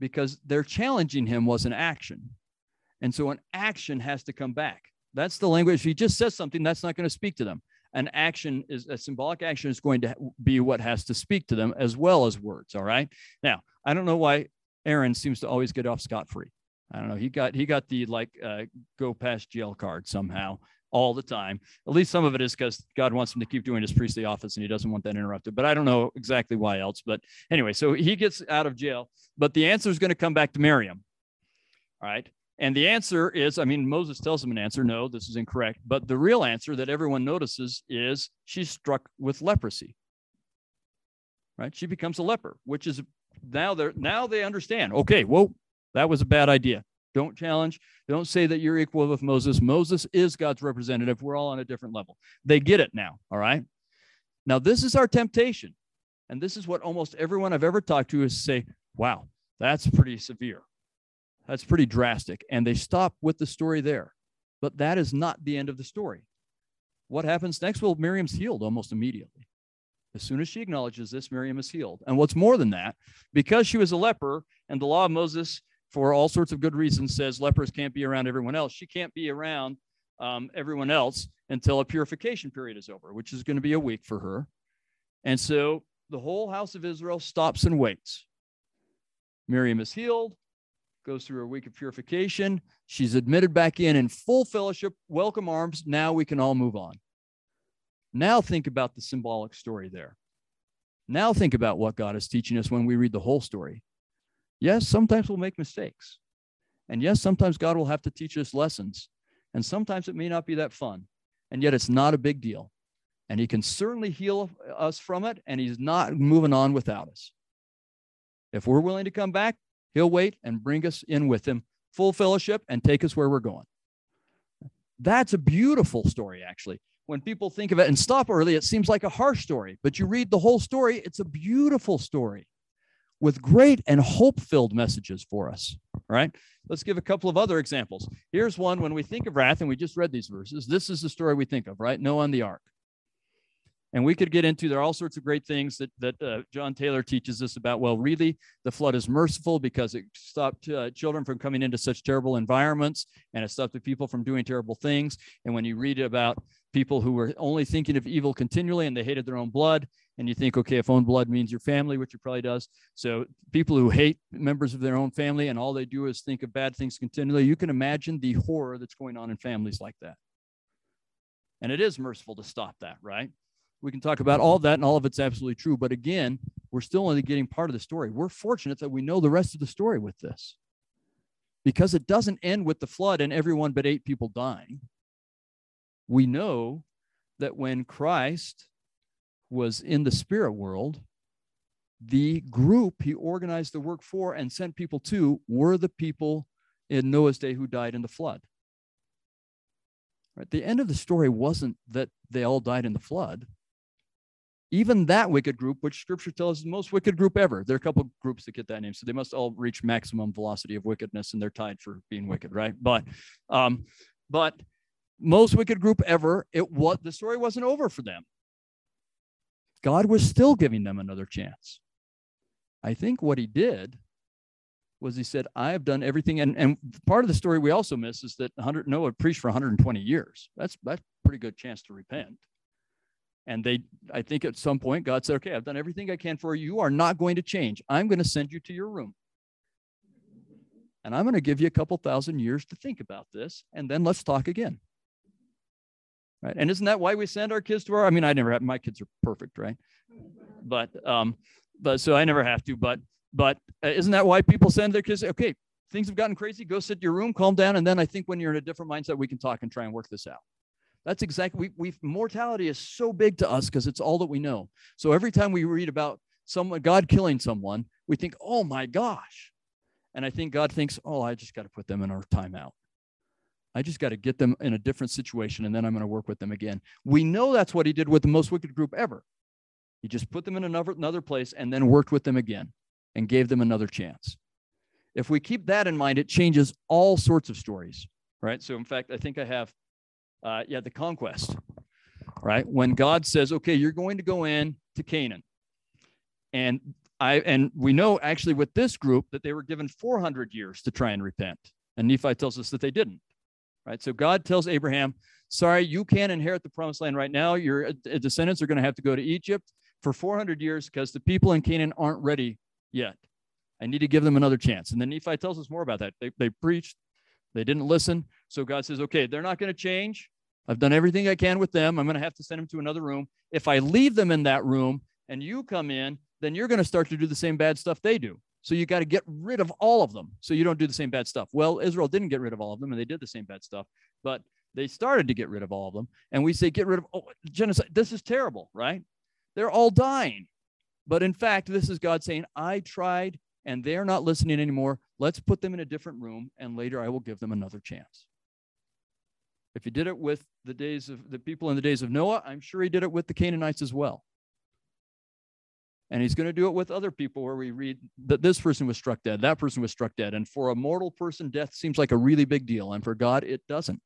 Because they're challenging him was an action. And so an action has to come back. That's the language. If he just says something, that's not going to speak to them. An action is a symbolic action is going to be what has to speak to them as well as words. All right. Now, I don't know why Aaron seems to always get off scot free. I don't know. He got he got the like uh, go past jail card somehow all the time. At least some of it is because God wants him to keep doing his priestly office and he doesn't want that interrupted. But I don't know exactly why else. But anyway, so he gets out of jail. But the answer is going to come back to Miriam. All right. And the answer is I mean, Moses tells him an answer no, this is incorrect. But the real answer that everyone notices is she's struck with leprosy. Right? She becomes a leper, which is now they're now they understand. Okay, whoa, that was a bad idea. Don't challenge. Don't say that you're equal with Moses. Moses is God's representative. We're all on a different level. They get it now. All right. Now, this is our temptation. And this is what almost everyone I've ever talked to is say, wow, that's pretty severe. That's pretty drastic. And they stop with the story there. But that is not the end of the story. What happens next? Well, Miriam's healed almost immediately. As soon as she acknowledges this, Miriam is healed. And what's more than that, because she was a leper and the law of Moses, for all sorts of good reasons, says lepers can't be around everyone else, she can't be around um, everyone else until a purification period is over, which is going to be a week for her. And so the whole house of Israel stops and waits. Miriam is healed goes through a week of purification. She's admitted back in in full fellowship, welcome arms. Now we can all move on. Now think about the symbolic story there. Now think about what God is teaching us when we read the whole story. Yes, sometimes we'll make mistakes. And yes, sometimes God will have to teach us lessons. And sometimes it may not be that fun. And yet it's not a big deal. And He can certainly heal us from it. And He's not moving on without us. If we're willing to come back, He'll wait and bring us in with him, full fellowship, and take us where we're going. That's a beautiful story, actually. When people think of it and stop early, it seems like a harsh story, but you read the whole story, it's a beautiful story with great and hope filled messages for us. All right. Let's give a couple of other examples. Here's one when we think of wrath, and we just read these verses. This is the story we think of, right? Noah on the ark. And we could get into there are all sorts of great things that that uh, John Taylor teaches us about. Well, really, the flood is merciful because it stopped uh, children from coming into such terrible environments, and it stopped the people from doing terrible things. And when you read about people who were only thinking of evil continually and they hated their own blood, and you think, okay, if own blood means your family, which it probably does. So people who hate members of their own family and all they do is think of bad things continually, you can imagine the horror that's going on in families like that. And it is merciful to stop that, right? We can talk about all of that and all of it's absolutely true. But again, we're still only getting part of the story. We're fortunate that we know the rest of the story with this because it doesn't end with the flood and everyone but eight people dying. We know that when Christ was in the spirit world, the group he organized the work for and sent people to were the people in Noah's day who died in the flood. Right? The end of the story wasn't that they all died in the flood even that wicked group, which scripture tells us is the most wicked group ever. There are a couple groups that get that name. So they must all reach maximum velocity of wickedness and they're tied for being wicked, right? But um, but most wicked group ever, it what the story wasn't over for them. God was still giving them another chance. I think what he did was he said, I have done everything. And, and part of the story we also miss is that 100, Noah preached for 120 years. That's, that's a pretty good chance to repent. And they, I think at some point, God said, okay, I've done everything I can for you. You are not going to change. I'm going to send you to your room. And I'm going to give you a couple thousand years to think about this. And then let's talk again. Right. And isn't that why we send our kids to our, I mean, I never have, my kids are perfect, right? But, um, but so I never have to, but, but uh, isn't that why people send their kids? Okay, things have gotten crazy. Go sit in your room, calm down. And then I think when you're in a different mindset, we can talk and try and work this out. That's exactly we we mortality is so big to us because it's all that we know. So every time we read about someone God killing someone, we think, "Oh my gosh." And I think God thinks, "Oh, I just got to put them in our timeout. I just got to get them in a different situation and then I'm going to work with them again." We know that's what he did with the most wicked group ever. He just put them in another another place and then worked with them again and gave them another chance. If we keep that in mind, it changes all sorts of stories, right? So in fact, I think I have uh, yeah, the conquest, right? When God says, okay, you're going to go in to Canaan. And I and we know actually with this group that they were given 400 years to try and repent. And Nephi tells us that they didn't. Right? So God tells Abraham, sorry, you can't inherit the promised land right now. Your uh, descendants are going to have to go to Egypt for 400 years because the people in Canaan aren't ready yet. I need to give them another chance. And then Nephi tells us more about that. They, they preached, they didn't listen. So God says, okay, they're not going to change. I've done everything I can with them. I'm going to have to send them to another room. If I leave them in that room and you come in, then you're going to start to do the same bad stuff they do. So you got to get rid of all of them so you don't do the same bad stuff. Well, Israel didn't get rid of all of them and they did the same bad stuff, but they started to get rid of all of them. And we say, get rid of oh, genocide. This is terrible, right? They're all dying. But in fact, this is God saying, I tried and they're not listening anymore. Let's put them in a different room and later I will give them another chance. If he did it with the days of the people in the days of Noah, I'm sure he did it with the Canaanites as well. And he's going to do it with other people where we read that this person was struck dead, that person was struck dead. And for a mortal person, death seems like a really big deal. And for God, it doesn't.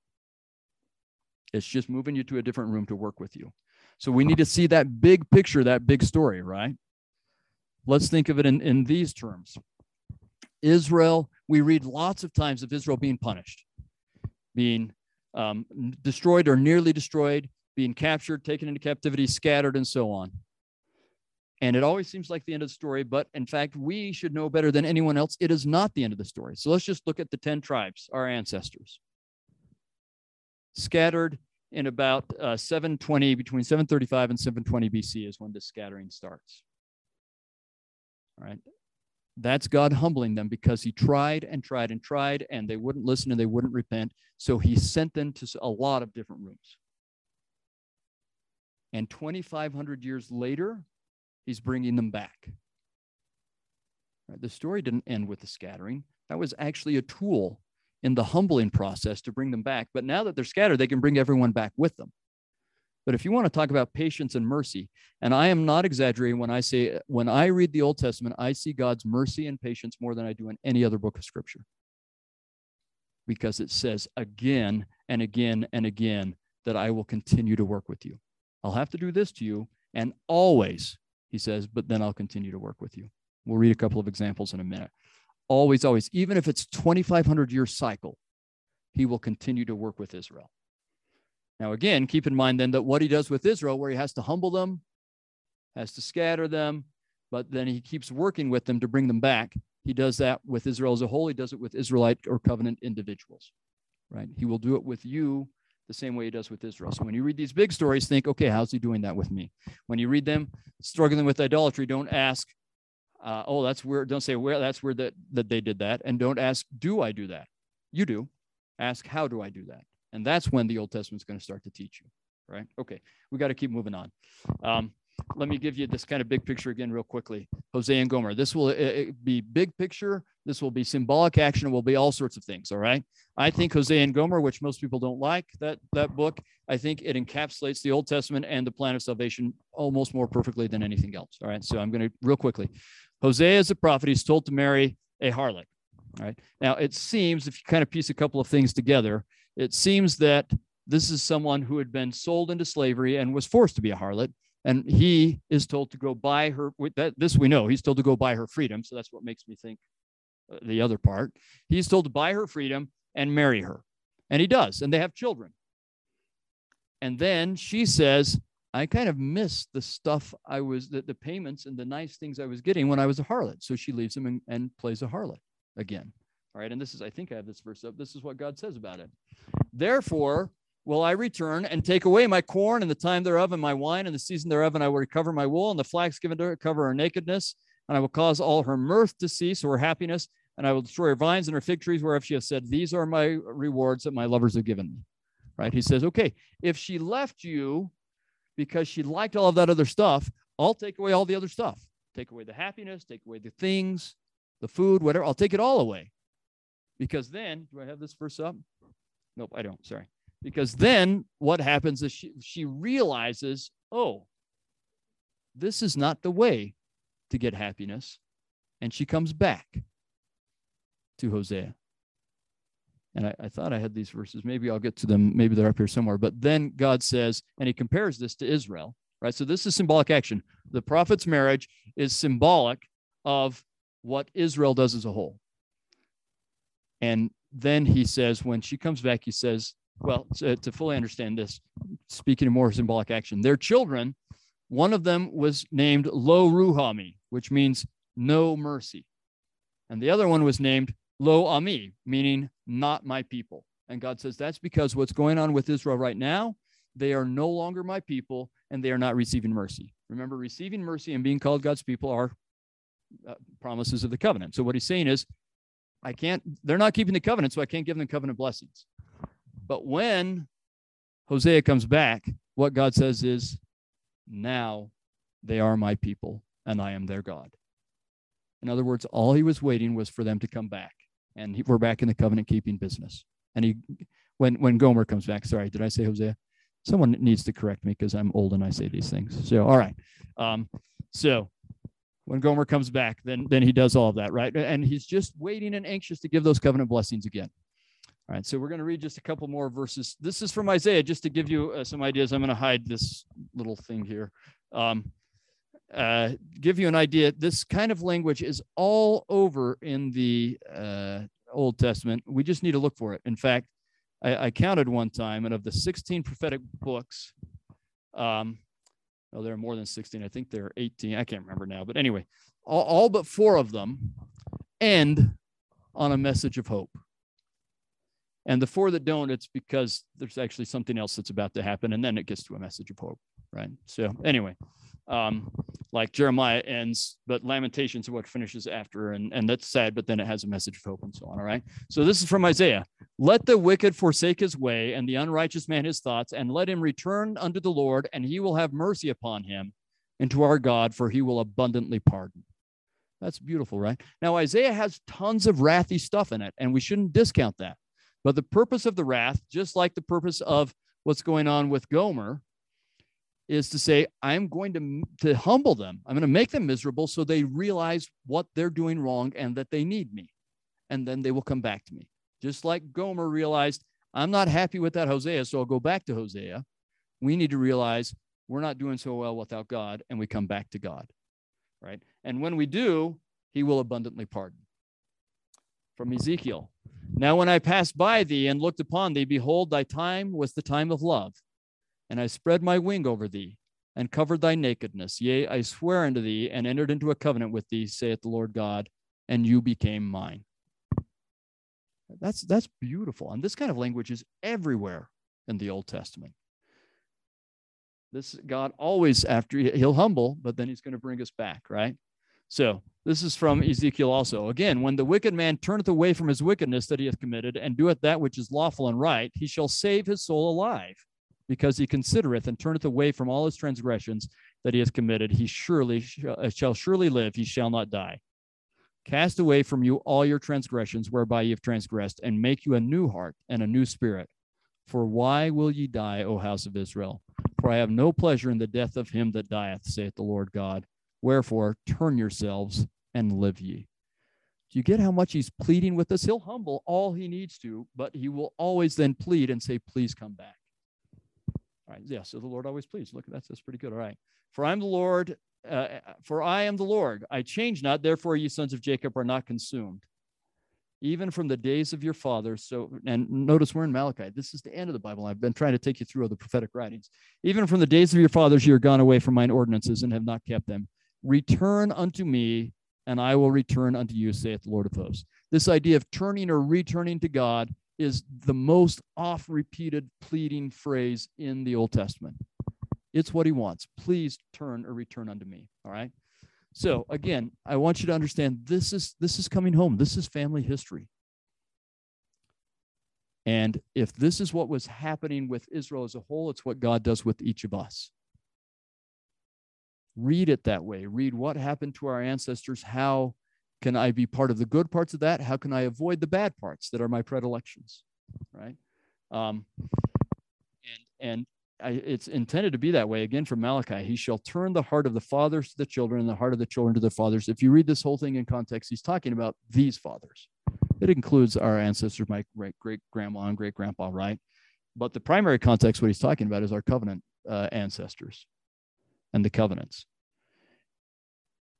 It's just moving you to a different room to work with you. So we need to see that big picture, that big story, right? Let's think of it in, in these terms. Israel, we read lots of times of Israel being punished, being um, destroyed or nearly destroyed, being captured, taken into captivity, scattered, and so on. And it always seems like the end of the story, but in fact, we should know better than anyone else. It is not the end of the story. So let's just look at the 10 tribes, our ancestors. Scattered in about uh, 720, between 735 and 720 BC is when the scattering starts. All right. That's God humbling them because he tried and tried and tried, and they wouldn't listen and they wouldn't repent. So he sent them to a lot of different rooms. And 2,500 years later, he's bringing them back. Right? The story didn't end with the scattering. That was actually a tool in the humbling process to bring them back. But now that they're scattered, they can bring everyone back with them. But if you want to talk about patience and mercy, and I am not exaggerating when I say, when I read the Old Testament, I see God's mercy and patience more than I do in any other book of Scripture. Because it says again and again and again that I will continue to work with you. I'll have to do this to you. And always, he says, but then I'll continue to work with you. We'll read a couple of examples in a minute. Always, always, even if it's 2,500 year cycle, he will continue to work with Israel. Now, again, keep in mind then that what he does with Israel, where he has to humble them, has to scatter them, but then he keeps working with them to bring them back. He does that with Israel as a whole. He does it with Israelite or covenant individuals, right? He will do it with you the same way he does with Israel. So when you read these big stories, think, okay, how's he doing that with me? When you read them struggling with idolatry, don't ask, uh, oh, that's where, don't say where, that's where that, that they did that. And don't ask, do I do that? You do. Ask, how do I do that? And that's when the Old Testament's going to start to teach you, right? Okay, we got to keep moving on. Um, let me give you this kind of big picture again, real quickly. Hosea and Gomer. This will uh, be big picture. This will be symbolic action. It will be all sorts of things. All right. I think Hosea and Gomer, which most people don't like that that book, I think it encapsulates the Old Testament and the plan of salvation almost more perfectly than anything else. All right. So I'm going to real quickly. Hosea is a prophet. He's told to marry a harlot. All right. Now it seems, if you kind of piece a couple of things together, it seems that this is someone who had been sold into slavery and was forced to be a harlot and he is told to go buy her that this we know he's told to go buy her freedom so that's what makes me think uh, the other part. He's told to buy her freedom and marry her and he does and they have children. And then she says i kind of miss the stuff i was the, the payments and the nice things i was getting when i was a harlot. So she leaves him and, and plays a harlot again all right and this is i think i have this verse up this is what god says about it therefore will I return and take away my corn and the time thereof, and my wine and the season thereof, and I will recover my wool and the flax given to cover her nakedness, and I will cause all her mirth to cease, or her happiness, and I will destroy her vines and her fig trees, whereof she has said, These are my rewards that my lovers have given me. Right? He says, Okay, if she left you because she liked all of that other stuff, I'll take away all the other stuff. Take away the happiness, take away the things, the food, whatever. I'll take it all away. Because then, do I have this verse up? Nope, I don't. Sorry because then what happens is she, she realizes, oh, this is not the way to get happiness. And she comes back to Hosea. And I, I, thought I had these verses. Maybe I'll get to them. Maybe they're up here somewhere. But then God says, and he compares this to Israel, right? So this is symbolic action. The prophet's marriage is symbolic of what Israel does as a whole. And then he says, when she comes back, he says, well, to, to fully understand this, speaking of more symbolic action, their children, one of them was named Lo Ruhami, which means no mercy. And the other one was named Lo Ami, meaning not my people. And God says that's because what's going on with Israel right now, they are no longer my people and they are not receiving mercy. Remember, receiving mercy and being called God's people are uh, promises of the covenant. So what he's saying is, I can't, they're not keeping the covenant, so I can't give them covenant blessings. But when Hosea comes back, what God says is, now they are my people and I am their God. In other words, all he was waiting was for them to come back. And he, we're back in the covenant keeping business. And he, when, when Gomer comes back, sorry, did I say Hosea? Someone needs to correct me because I'm old and I say these things. So, all right. Um, so when Gomer comes back, then, then he does all of that, right? And he's just waiting and anxious to give those covenant blessings again. All right, so we're going to read just a couple more verses. This is from Isaiah, just to give you uh, some ideas. I'm going to hide this little thing here. Um, uh, give you an idea. This kind of language is all over in the uh, Old Testament. We just need to look for it. In fact, I, I counted one time, and of the 16 prophetic books, um, oh, there are more than 16. I think there are 18. I can't remember now. But anyway, all, all but four of them end on a message of hope. And the four that don't, it's because there's actually something else that's about to happen. And then it gets to a message of hope, right? So, anyway, um, like Jeremiah ends, but Lamentations are what finishes after. And, and that's sad, but then it has a message of hope and so on. All right. So, this is from Isaiah Let the wicked forsake his way, and the unrighteous man his thoughts, and let him return unto the Lord, and he will have mercy upon him, and to our God, for he will abundantly pardon. That's beautiful, right? Now, Isaiah has tons of wrathy stuff in it, and we shouldn't discount that. But the purpose of the wrath, just like the purpose of what's going on with Gomer, is to say, I'm going to, to humble them. I'm going to make them miserable so they realize what they're doing wrong and that they need me. And then they will come back to me. Just like Gomer realized, I'm not happy with that Hosea, so I'll go back to Hosea. We need to realize we're not doing so well without God, and we come back to God, right? And when we do, He will abundantly pardon. From Ezekiel, now when I passed by thee and looked upon thee, behold, thy time was the time of love, and I spread my wing over thee and covered thy nakedness. Yea, I swear unto thee and entered into a covenant with thee, saith the Lord God, and you became mine. That's that's beautiful. And this kind of language is everywhere in the Old Testament. This God always after he'll humble, but then he's going to bring us back, right? So this is from Ezekiel also. Again, when the wicked man turneth away from his wickedness that he hath committed, and doeth that which is lawful and right, he shall save his soul alive, because he considereth and turneth away from all his transgressions that he hath committed. He surely uh, shall surely live; he shall not die. Cast away from you all your transgressions whereby ye have transgressed, and make you a new heart and a new spirit. For why will ye die, O house of Israel? For I have no pleasure in the death of him that dieth, saith the Lord God. Wherefore, turn yourselves and live ye. Do you get how much he's pleading with us? He'll humble all he needs to, but he will always then plead and say, Please come back. Right. Yeah. So the Lord always pleads. Look, that's that's pretty good. All right. For I'm the Lord, uh, for I am the Lord. I change not, therefore, ye sons of Jacob are not consumed. Even from the days of your fathers. So, and notice we're in Malachi. This is the end of the Bible. I've been trying to take you through all the prophetic writings. Even from the days of your fathers, you are gone away from mine ordinances and have not kept them. Return unto me, and I will return unto you, saith the Lord of hosts. This idea of turning or returning to God is the most oft repeated pleading phrase in the Old Testament. It's what he wants. Please turn or return unto me. All right. So again, I want you to understand this is this is coming home. This is family history. And if this is what was happening with Israel as a whole, it's what God does with each of us. Read it that way. Read what happened to our ancestors. How can I be part of the good parts of that? How can I avoid the bad parts that are my predilections? Right. Um, and and I, it's intended to be that way again from Malachi. He shall turn the heart of the fathers to the children and the heart of the children to the fathers. If you read this whole thing in context, he's talking about these fathers. It includes our ancestors, my great great grandma and great grandpa, right? But the primary context, what he's talking about, is our covenant uh, ancestors and the covenants.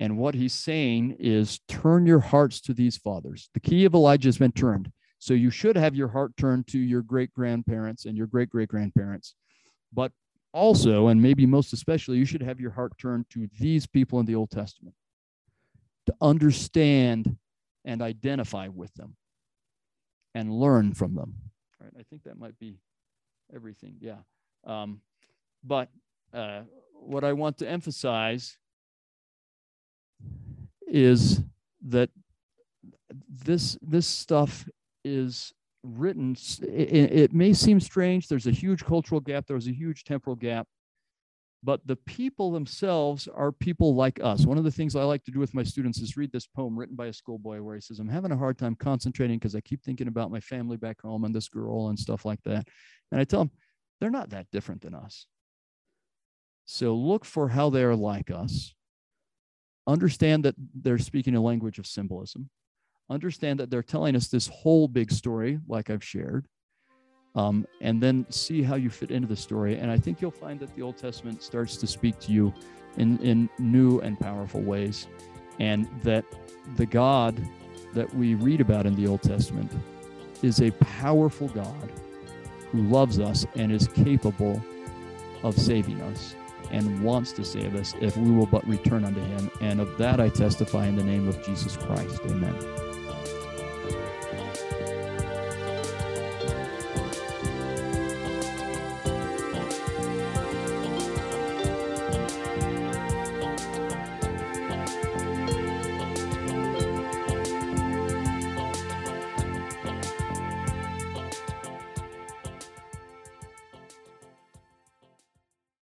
And what he's saying is turn your hearts to these fathers. The key of Elijah has been turned. So you should have your heart turned to your great grandparents and your great great grandparents but also, and maybe most especially, you should have your heart turned to these people in the Old Testament to understand and identify with them and learn from them. All right, I think that might be everything. Yeah. Um, but uh, what I want to emphasize is that this this stuff is written, it, it may seem strange. There's a huge cultural gap, there's a huge temporal gap, but the people themselves are people like us. One of the things I like to do with my students is read this poem written by a schoolboy where he says, I'm having a hard time concentrating because I keep thinking about my family back home and this girl and stuff like that. And I tell them, they're not that different than us. So look for how they are like us. Understand that they're speaking a language of symbolism understand that they're telling us this whole big story, like I've shared, um, and then see how you fit into the story. And I think you'll find that the Old Testament starts to speak to you in, in new and powerful ways, and that the God that we read about in the Old Testament is a powerful God who loves us and is capable of saving us and wants to save us if we will but return unto him. And of that I testify in the name of Jesus Christ. Amen.